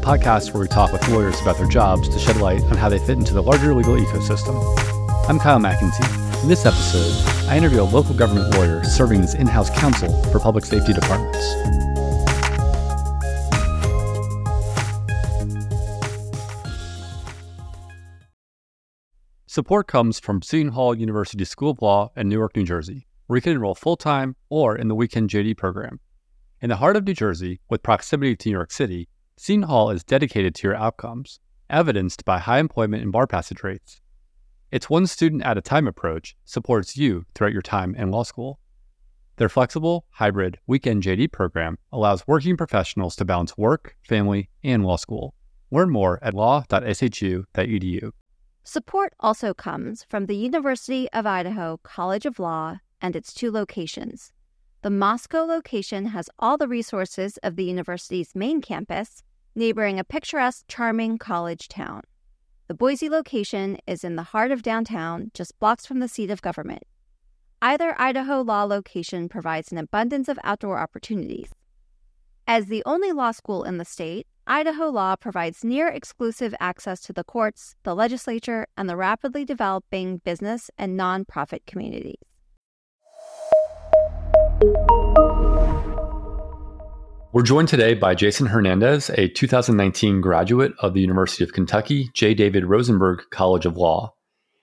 a podcast where we talk with lawyers about their jobs to shed light on how they fit into the larger legal ecosystem. I'm Kyle McEntee. In this episode, I interview a local government lawyer serving as in house counsel for public safety departments. Support comes from Seton Hall University School of Law in Newark, New Jersey, where you can enroll full time or in the weekend JD program. In the heart of New Jersey, with proximity to New York City, Seton Hall is dedicated to your outcomes, evidenced by high employment and bar passage rates. Its one student at a time approach supports you throughout your time in law school. Their flexible, hybrid, weekend JD program allows working professionals to balance work, family, and law school. Learn more at law.shu.edu. Support also comes from the University of Idaho College of Law and its two locations the Moscow location has all the resources of the university's main campus, neighboring a picturesque, charming college town. The Boise location is in the heart of downtown, just blocks from the seat of government. Either Idaho Law location provides an abundance of outdoor opportunities. As the only law school in the state, Idaho Law provides near exclusive access to the courts, the legislature, and the rapidly developing business and nonprofit communities. We're joined today by Jason Hernandez, a 2019 graduate of the University of Kentucky J. David Rosenberg College of Law.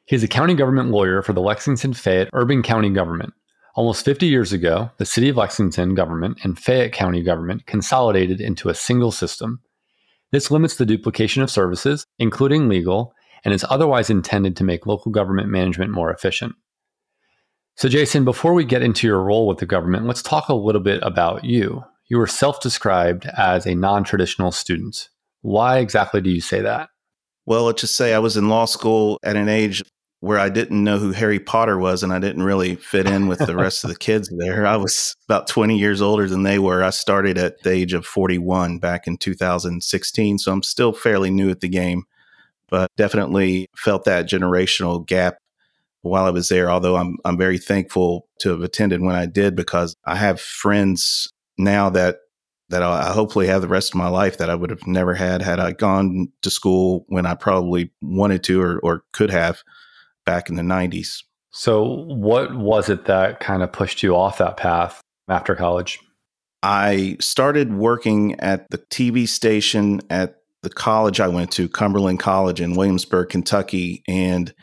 He is a county government lawyer for the Lexington Fayette Urban County Government. Almost 50 years ago, the City of Lexington government and Fayette County government consolidated into a single system. This limits the duplication of services, including legal, and is otherwise intended to make local government management more efficient. So, Jason, before we get into your role with the government, let's talk a little bit about you. You were self described as a non traditional student. Why exactly do you say that? Well, let's just say I was in law school at an age where I didn't know who Harry Potter was and I didn't really fit in with the rest of the kids there. I was about 20 years older than they were. I started at the age of 41 back in 2016, so I'm still fairly new at the game, but definitely felt that generational gap while I was there. Although I'm I'm very thankful to have attended when I did because I have friends now that that I hopefully have the rest of my life that I would have never had had I gone to school when I probably wanted to or, or could have back in the 90s. So, what was it that kind of pushed you off that path after college? I started working at the TV station at the college I went to, Cumberland College in Williamsburg, Kentucky. And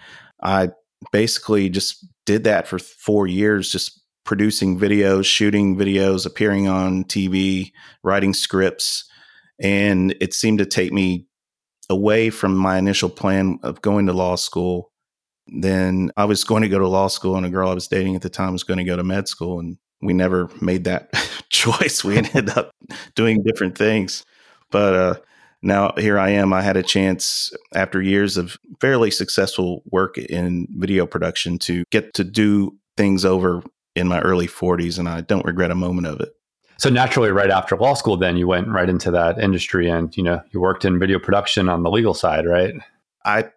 I basically just did that for four years, just producing videos, shooting videos, appearing on TV, writing scripts. And it seemed to take me away from my initial plan of going to law school. Then I was going to go to law school, and a girl I was dating at the time was going to go to med school. And we never made that choice. We ended up doing different things. But uh, now here I am. I had a chance after years of fairly successful work in video production to get to do things over in my early 40s, and I don't regret a moment of it. So naturally, right after law school, then you went right into that industry, and you know you worked in video production on the legal side, right? I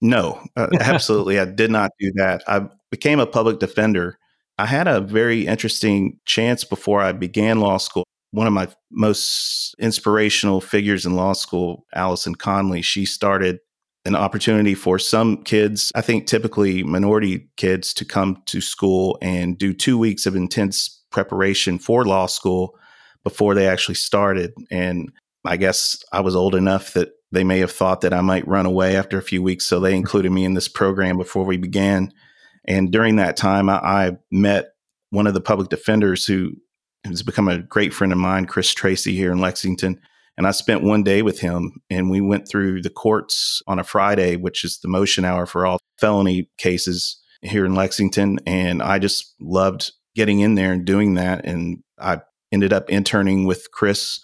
no, uh, absolutely, I did not do that. I became a public defender. I had a very interesting chance before I began law school one of my most inspirational figures in law school, Allison Connelly, she started an opportunity for some kids, I think typically minority kids, to come to school and do two weeks of intense preparation for law school before they actually started. And I guess I was old enough that they may have thought that I might run away after a few weeks. So they mm-hmm. included me in this program before we began. And during that time, I, I met one of the public defenders who has become a great friend of mine, Chris Tracy, here in Lexington. And I spent one day with him and we went through the courts on a Friday, which is the motion hour for all felony cases here in Lexington. And I just loved getting in there and doing that. And I ended up interning with Chris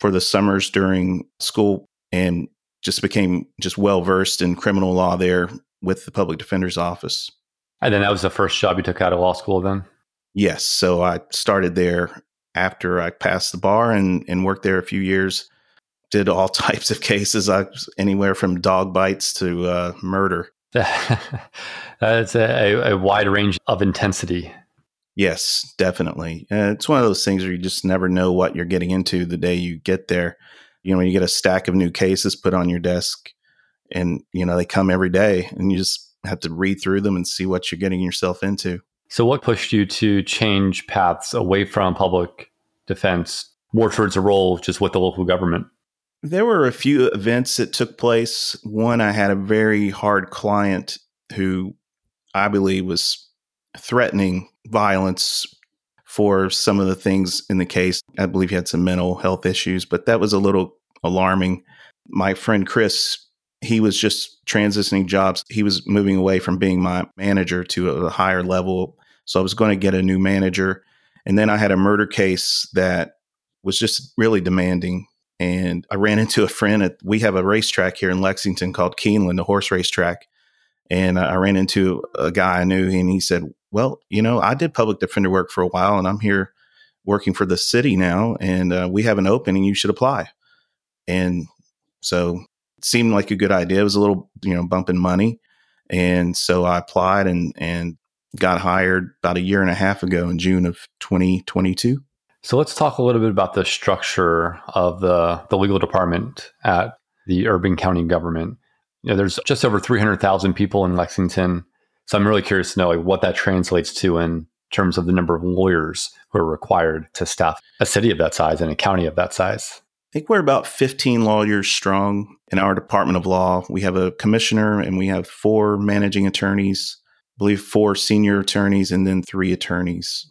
for the summers during school. And just became just well versed in criminal law there with the public defender's office. And then that was the first job you took out of law school then? Yes. So I started there after I passed the bar and, and worked there a few years. Did all types of cases, I anywhere from dog bites to uh, murder. That's a, a, wide range of intensity. Yes, definitely. Uh, it's one of those things where you just never know what you're getting into the day you get there. You know, you get a stack of new cases put on your desk, and you know they come every day, and you just have to read through them and see what you're getting yourself into. So, what pushed you to change paths away from public defense more towards a role just with the local government? There were a few events that took place. One, I had a very hard client who I believe was threatening violence for some of the things in the case. I believe he had some mental health issues, but that was a little alarming. My friend Chris, he was just transitioning jobs. He was moving away from being my manager to a higher level so I was going to get a new manager. And then I had a murder case that was just really demanding. And I ran into a friend at, we have a racetrack here in Lexington called Keeneland, a horse racetrack. And I ran into a guy I knew and he said, Well, you know, I did public defender work for a while and I'm here working for the city now and uh, we have an opening. You should apply. And so it seemed like a good idea. It was a little, you know, bumping money. And so I applied and, and got hired about a year and a half ago in June of 2022. So let's talk a little bit about the structure of the, the legal department at the urban county government. You know, there's just over 300,000 people in Lexington. So I'm really curious to know like, what that translates to in terms of the number of lawyers who are required to staff a city of that size and a county of that size. I think we're about 15 lawyers strong in our Department of Law. We have a commissioner and we have four managing attorneys believe four senior attorneys and then three attorneys,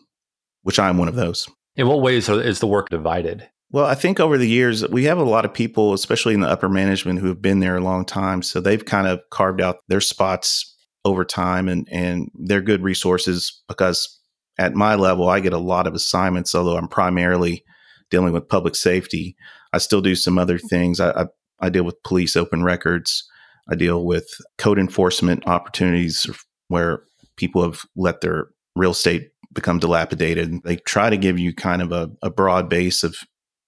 which I'm one of those. In what ways is the work divided? Well, I think over the years, we have a lot of people, especially in the upper management, who have been there a long time. So they've kind of carved out their spots over time and, and they're good resources because at my level, I get a lot of assignments, although I'm primarily dealing with public safety. I still do some other things. I, I, I deal with police open records. I deal with code enforcement opportunities where people have let their real estate become dilapidated. They try to give you kind of a, a broad base of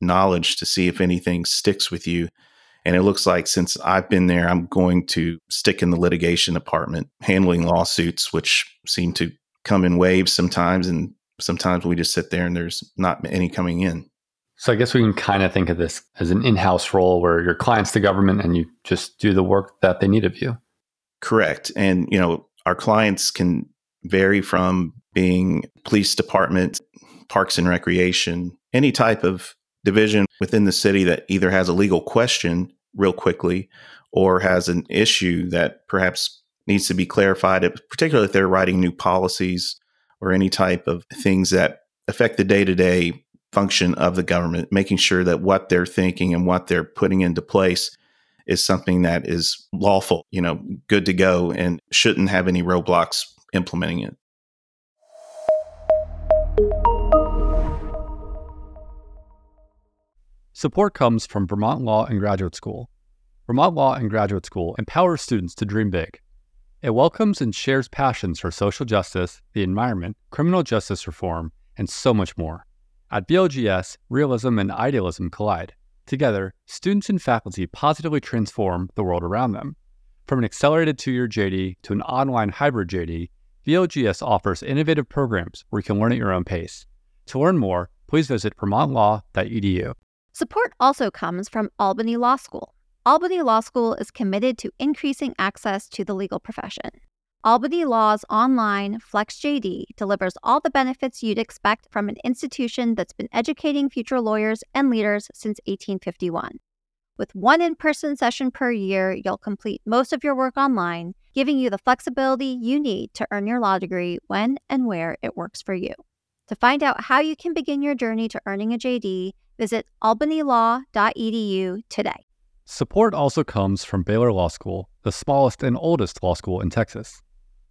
knowledge to see if anything sticks with you. And it looks like since I've been there, I'm going to stick in the litigation department, handling lawsuits, which seem to come in waves sometimes. And sometimes we just sit there and there's not any coming in. So I guess we can kind of think of this as an in house role where your client's the government and you just do the work that they need of you. Correct. And, you know, our clients can vary from being police department, parks and recreation, any type of division within the city that either has a legal question real quickly or has an issue that perhaps needs to be clarified, particularly if they're writing new policies or any type of things that affect the day to day function of the government, making sure that what they're thinking and what they're putting into place is something that is lawful, you know, good to go and shouldn't have any roadblocks implementing it. Support comes from Vermont Law and Graduate School. Vermont Law and Graduate School empowers students to dream big. It welcomes and shares passions for social justice, the environment, criminal justice reform, and so much more. At VLGS, realism and idealism collide. Together, students and faculty positively transform the world around them. From an accelerated two year JD to an online hybrid JD, VLGS offers innovative programs where you can learn at your own pace. To learn more, please visit vermontlaw.edu. Support also comes from Albany Law School. Albany Law School is committed to increasing access to the legal profession. Albany Law's online FlexJD delivers all the benefits you'd expect from an institution that's been educating future lawyers and leaders since 1851. With one in person session per year, you'll complete most of your work online, giving you the flexibility you need to earn your law degree when and where it works for you. To find out how you can begin your journey to earning a JD, visit albanylaw.edu today. Support also comes from Baylor Law School, the smallest and oldest law school in Texas.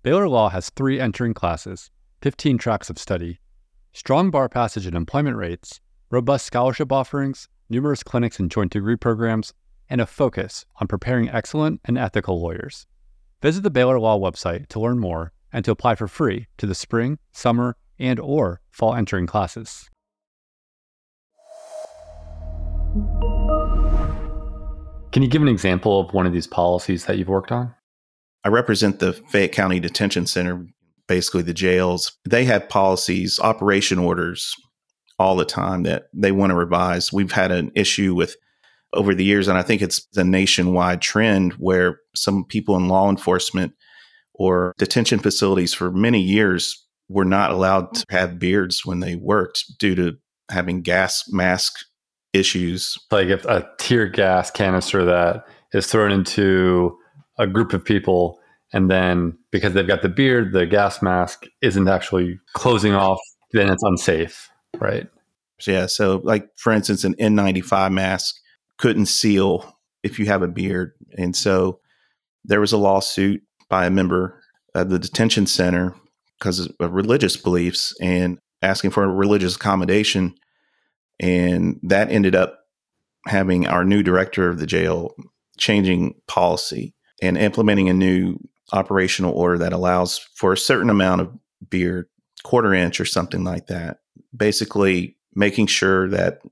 Baylor Law has three entering classes, 15 tracks of study, strong bar passage and employment rates, robust scholarship offerings, numerous clinics and joint degree programs, and a focus on preparing excellent and ethical lawyers. Visit the Baylor Law website to learn more and to apply for free to the spring, summer, and or fall entering classes. Can you give an example of one of these policies that you've worked on? I represent the Fayette County Detention Center, basically the jails. They have policies, operation orders all the time that they want to revise. We've had an issue with over the years, and I think it's a nationwide trend where some people in law enforcement or detention facilities for many years were not allowed to have beards when they worked due to having gas mask issues. Like if a tear gas canister that is thrown into a group of people, and then because they've got the beard, the gas mask isn't actually closing off, then it's unsafe, right? Yeah. So, like for instance, an N95 mask couldn't seal if you have a beard, and so there was a lawsuit by a member of the detention center because of religious beliefs and asking for a religious accommodation. And that ended up having our new director of the jail changing policy and implementing a new operational order that allows for a certain amount of beard, quarter inch or something like that. Basically, making sure that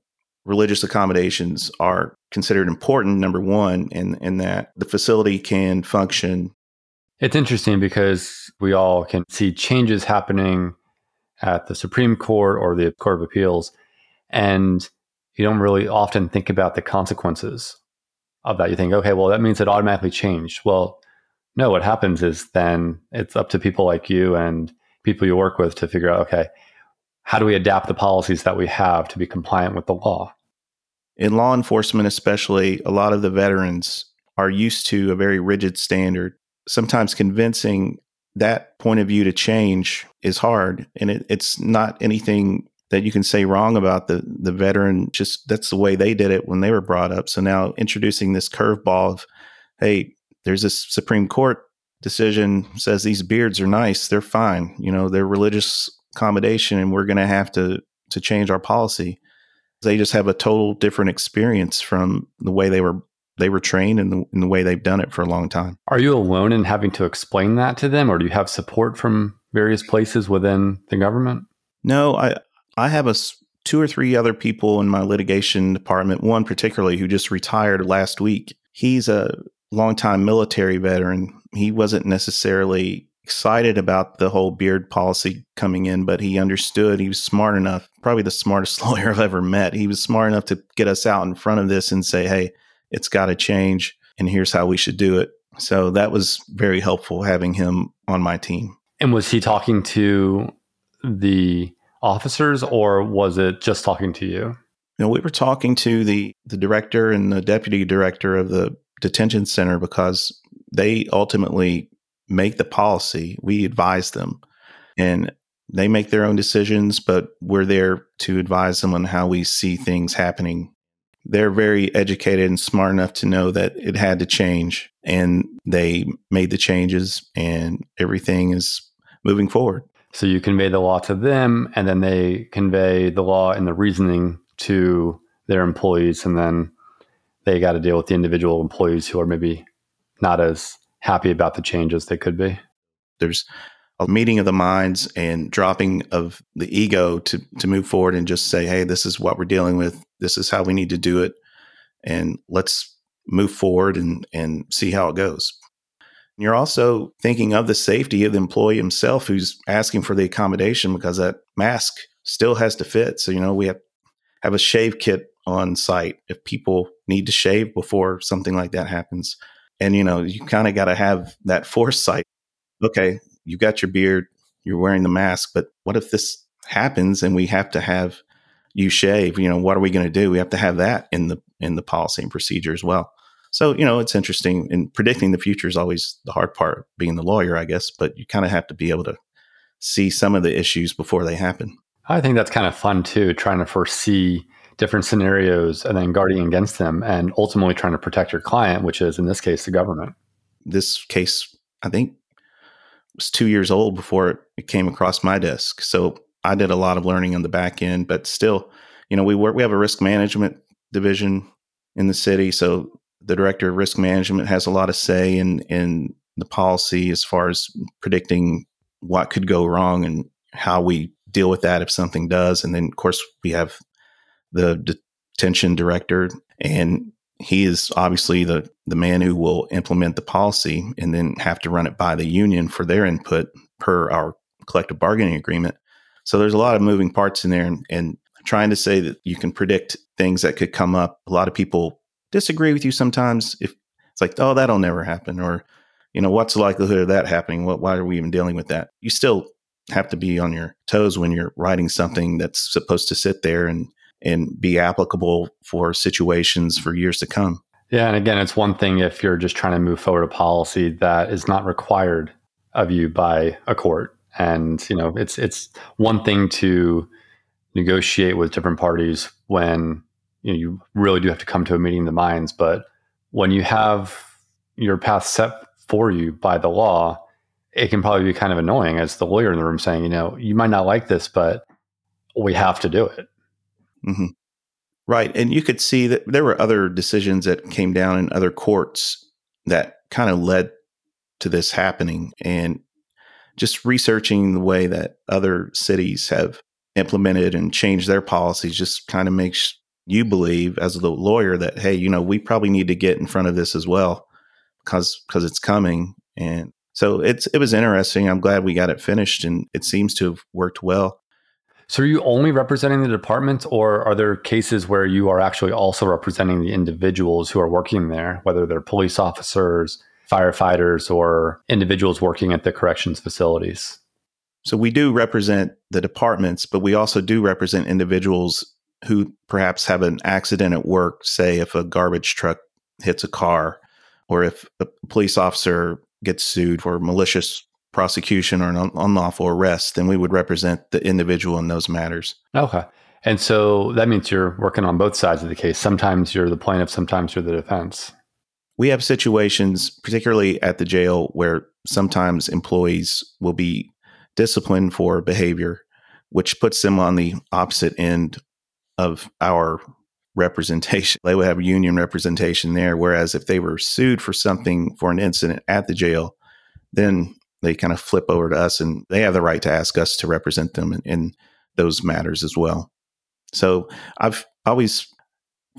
religious accommodations are considered important, number one, and, and that the facility can function it's interesting because we all can see changes happening at the Supreme Court or the Court of Appeals, and you don't really often think about the consequences of that. You think, okay, well, that means it automatically changed. Well, no, what happens is then it's up to people like you and people you work with to figure out, okay, how do we adapt the policies that we have to be compliant with the law? In law enforcement, especially, a lot of the veterans are used to a very rigid standard sometimes convincing that point of view to change is hard. And it, it's not anything that you can say wrong about the the veteran. Just that's the way they did it when they were brought up. So now introducing this curveball of, hey, there's this Supreme Court decision says these beards are nice, they're fine. You know, they're religious accommodation, and we're going to have to to change our policy. They just have a total different experience from the way they were they were trained in the, in the way they've done it for a long time. Are you alone in having to explain that to them, or do you have support from various places within the government? No, I I have a two or three other people in my litigation department. One particularly who just retired last week. He's a longtime military veteran. He wasn't necessarily excited about the whole beard policy coming in, but he understood. He was smart enough, probably the smartest lawyer I've ever met. He was smart enough to get us out in front of this and say, "Hey, it's got to change, and here's how we should do it. So that was very helpful having him on my team. And was he talking to the officers, or was it just talking to you? You know, we were talking to the the director and the deputy director of the detention center because they ultimately make the policy. We advise them, and they make their own decisions, but we're there to advise them on how we see things happening they're very educated and smart enough to know that it had to change and they made the changes and everything is moving forward. So you convey the law to them and then they convey the law and the reasoning to their employees and then they got to deal with the individual employees who are maybe not as happy about the changes they could be. There's a meeting of the minds and dropping of the ego to to move forward and just say, hey, this is what we're dealing with. This is how we need to do it, and let's move forward and and see how it goes. You're also thinking of the safety of the employee himself who's asking for the accommodation because that mask still has to fit. So you know we have have a shave kit on site if people need to shave before something like that happens. And you know, you kind of got to have that foresight. Okay, you got your beard, you're wearing the mask, but what if this happens and we have to have you shave? You know, what are we going to do? We have to have that in the in the policy and procedure as well. So, you know, it's interesting and predicting the future is always the hard part being the lawyer, I guess, but you kind of have to be able to see some of the issues before they happen. I think that's kind of fun too, trying to foresee different scenarios and then guarding against them and ultimately trying to protect your client, which is in this case the government. This case, I think was two years old before it came across my desk. So I did a lot of learning on the back end, but still, you know, we work, we have a risk management division in the city. So the director of risk management has a lot of say in in the policy as far as predicting what could go wrong and how we deal with that if something does. And then, of course, we have the detention director, and he is obviously the the man who will implement the policy and then have to run it by the union for their input per our collective bargaining agreement. So there's a lot of moving parts in there, and, and trying to say that you can predict things that could come up. A lot of people disagree with you sometimes. If it's like, oh, that'll never happen, or you know, what's the likelihood of that happening? What, why are we even dealing with that? You still have to be on your toes when you're writing something that's supposed to sit there and and be applicable for situations for years to come. Yeah, and again, it's one thing if you're just trying to move forward a policy that is not required of you by a court, and you know, it's it's one thing to negotiate with different parties when you know you really do have to come to a meeting of the minds, but when you have your path set for you by the law, it can probably be kind of annoying as the lawyer in the room saying, you know, you might not like this, but we have to do it. Mm-hmm. Right. And you could see that there were other decisions that came down in other courts that kind of led to this happening. And just researching the way that other cities have implemented and changed their policies just kind of makes you believe as the lawyer that hey you know we probably need to get in front of this as well because because it's coming. And so it's it was interesting. I'm glad we got it finished and it seems to have worked well. So are you only representing the department or are there cases where you are actually also representing the individuals who are working there, whether they're police officers, firefighters, or individuals working at the corrections facilities? So we do represent the departments, but we also do represent individuals who perhaps have an accident at work, say if a garbage truck hits a car or if a police officer gets sued for malicious prosecution or an unlawful arrest, then we would represent the individual in those matters. Okay. And so that means you're working on both sides of the case. Sometimes you're the plaintiff, sometimes you're the defense. We have situations, particularly at the jail, where sometimes employees will be disciplined for behavior, which puts them on the opposite end of our representation. They would have union representation there. Whereas if they were sued for something for an incident at the jail, then they kind of flip over to us and they have the right to ask us to represent them in, in those matters as well. So I've always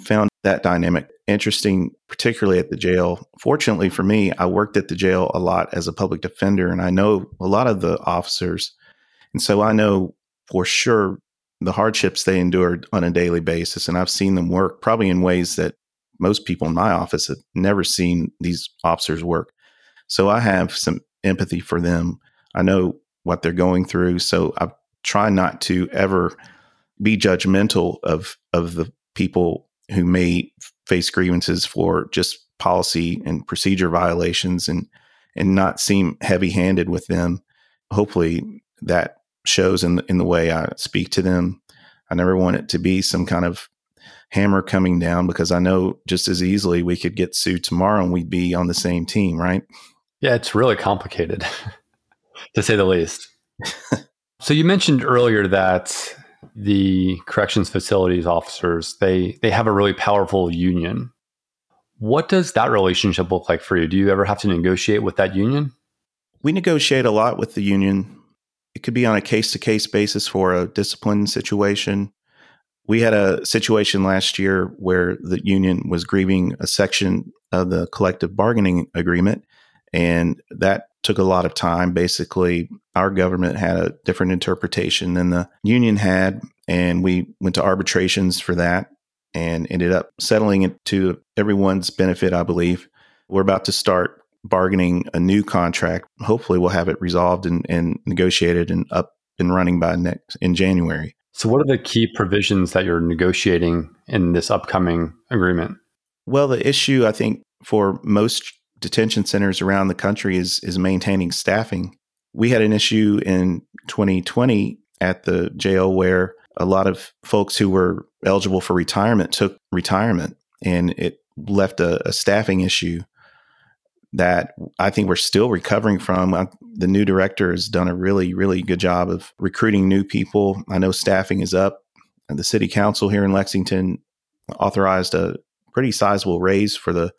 found that dynamic interesting, particularly at the jail. Fortunately for me, I worked at the jail a lot as a public defender, and I know a lot of the officers. And so I know for sure the hardships they endured on a daily basis. And I've seen them work probably in ways that most people in my office have never seen these officers work. So I have some empathy for them. I know what they're going through. So I try not to ever be judgmental of of the people who may face grievances for just policy and procedure violations and and not seem heavy-handed with them. Hopefully that shows in the, in the way I speak to them. I never want it to be some kind of hammer coming down because I know just as easily we could get sued tomorrow and we'd be on the same team, right? Yeah, it's really complicated, to say the least. so you mentioned earlier that the corrections facilities officers they they have a really powerful union. What does that relationship look like for you? Do you ever have to negotiate with that union? We negotiate a lot with the union. It could be on a case to case basis for a discipline situation. We had a situation last year where the union was grieving a section of the collective bargaining agreement and that took a lot of time. Basically, our government had a different interpretation than the union had. And we went to arbitrations for that and ended up settling it to everyone's benefit, I believe. We're about to start bargaining a new contract. Hopefully, we'll have it resolved and, and negotiated and up and running by next in January. So, what are the key provisions that you're negotiating in this upcoming agreement? Well, the issue I think for most detention centers around the country is is maintaining staffing. We had an issue in 2020 at the jail where a lot of folks who were eligible for retirement took retirement and it left a, a staffing issue that I think we're still recovering from. Uh, the new director has done a really, really good job of recruiting new people. I know staffing is up. And the city council here in Lexington authorized a pretty sizable raise for the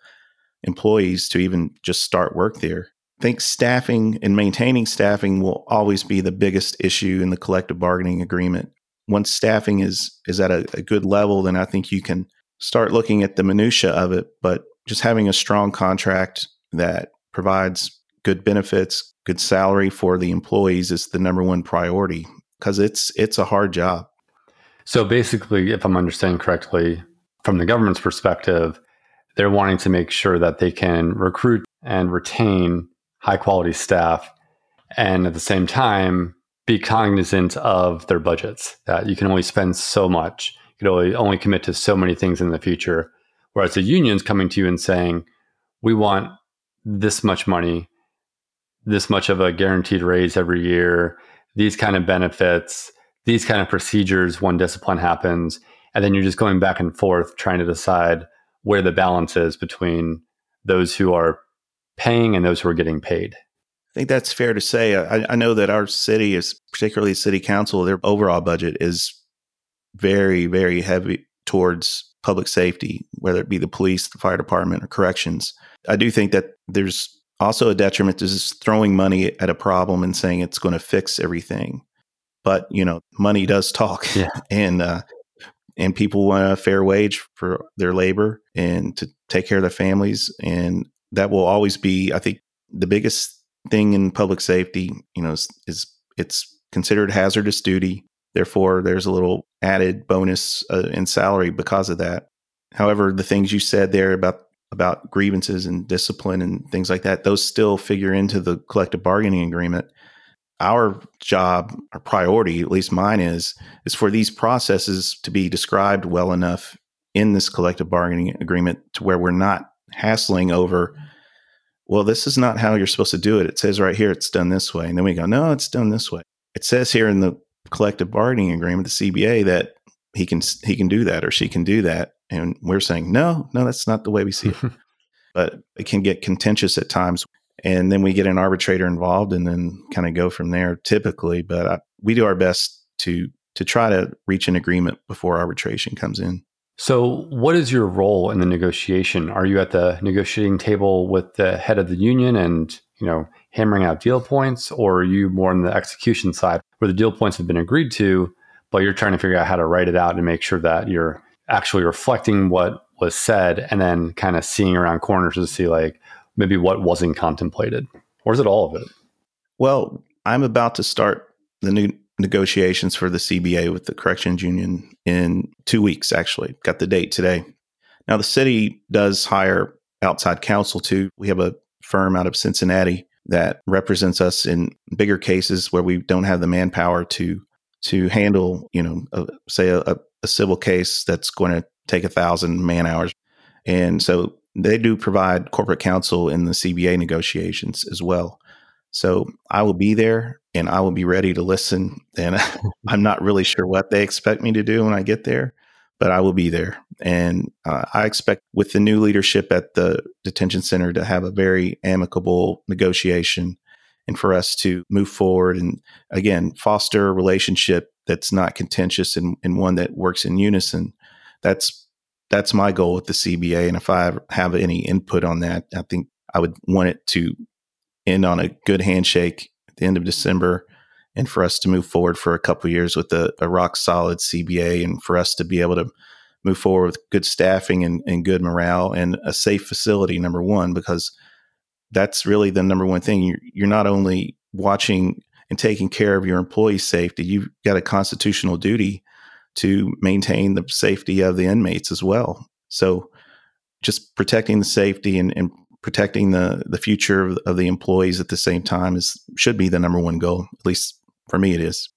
employees to even just start work there. I think staffing and maintaining staffing will always be the biggest issue in the collective bargaining agreement. Once staffing is is at a, a good level, then I think you can start looking at the minutia of it. But just having a strong contract that provides good benefits, good salary for the employees is the number one priority because it's it's a hard job. So basically, if I'm understanding correctly, from the government's perspective, they're wanting to make sure that they can recruit and retain high quality staff and at the same time be cognizant of their budgets that you can only spend so much you can only, only commit to so many things in the future whereas the union's coming to you and saying we want this much money this much of a guaranteed raise every year these kind of benefits these kind of procedures when discipline happens and then you're just going back and forth trying to decide where the balance is between those who are paying and those who are getting paid. I think that's fair to say. I, I know that our city is, particularly city council, their overall budget is very, very heavy towards public safety, whether it be the police, the fire department, or corrections. I do think that there's also a detriment to just throwing money at a problem and saying it's going to fix everything. But you know, money does talk, yeah. and uh, and people want a fair wage for their labor and to take care of their families and that will always be i think the biggest thing in public safety you know is, is it's considered hazardous duty therefore there's a little added bonus uh, in salary because of that however the things you said there about about grievances and discipline and things like that those still figure into the collective bargaining agreement our job, our priority, at least mine is, is for these processes to be described well enough in this collective bargaining agreement to where we're not hassling over, well, this is not how you're supposed to do it. It says right here it's done this way. And then we go, no, it's done this way. It says here in the collective bargaining agreement, the CBA, that he can he can do that or she can do that. And we're saying, no, no, that's not the way we see it. but it can get contentious at times and then we get an arbitrator involved and then kind of go from there typically but I, we do our best to to try to reach an agreement before arbitration comes in so what is your role in the negotiation are you at the negotiating table with the head of the union and you know hammering out deal points or are you more on the execution side where the deal points have been agreed to but you're trying to figure out how to write it out and make sure that you're actually reflecting what was said and then kind of seeing around corners to see like maybe what wasn't contemplated? Or is it all of it? Well, I'm about to start the new negotiations for the CBA with the corrections union in two weeks, actually. Got the date today. Now, the city does hire outside counsel too. We have a firm out of Cincinnati that represents us in bigger cases where we don't have the manpower to to handle, you know, a, say a, a civil case that's going to take a thousand man hours. And so they do provide corporate counsel in the CBA negotiations as well. So I will be there and I will be ready to listen. And I'm not really sure what they expect me to do when I get there, but I will be there. And uh, I expect with the new leadership at the detention center to have a very amicable negotiation and for us to move forward and again foster a relationship that's not contentious and, and one that works in unison. That's that's my goal with the CBA. And if I have any input on that, I think I would want it to end on a good handshake at the end of December and for us to move forward for a couple years with a, a, rock solid CBA and for us to be able to move forward with good staffing and, and good morale and a safe facility, number one, because that's really the number one thing. You're, you're not only watching and taking care of your employees' safety, you've got a constitutional duty to maintain the safety of the inmates as well. So just protecting the safety and, and protecting the, the future of, of the employees at the same time is should be the number one goal. At least for me, it is.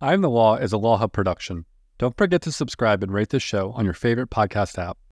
I'm the Law is a Law Hub production. Don't forget to subscribe and rate this show on your favorite podcast app.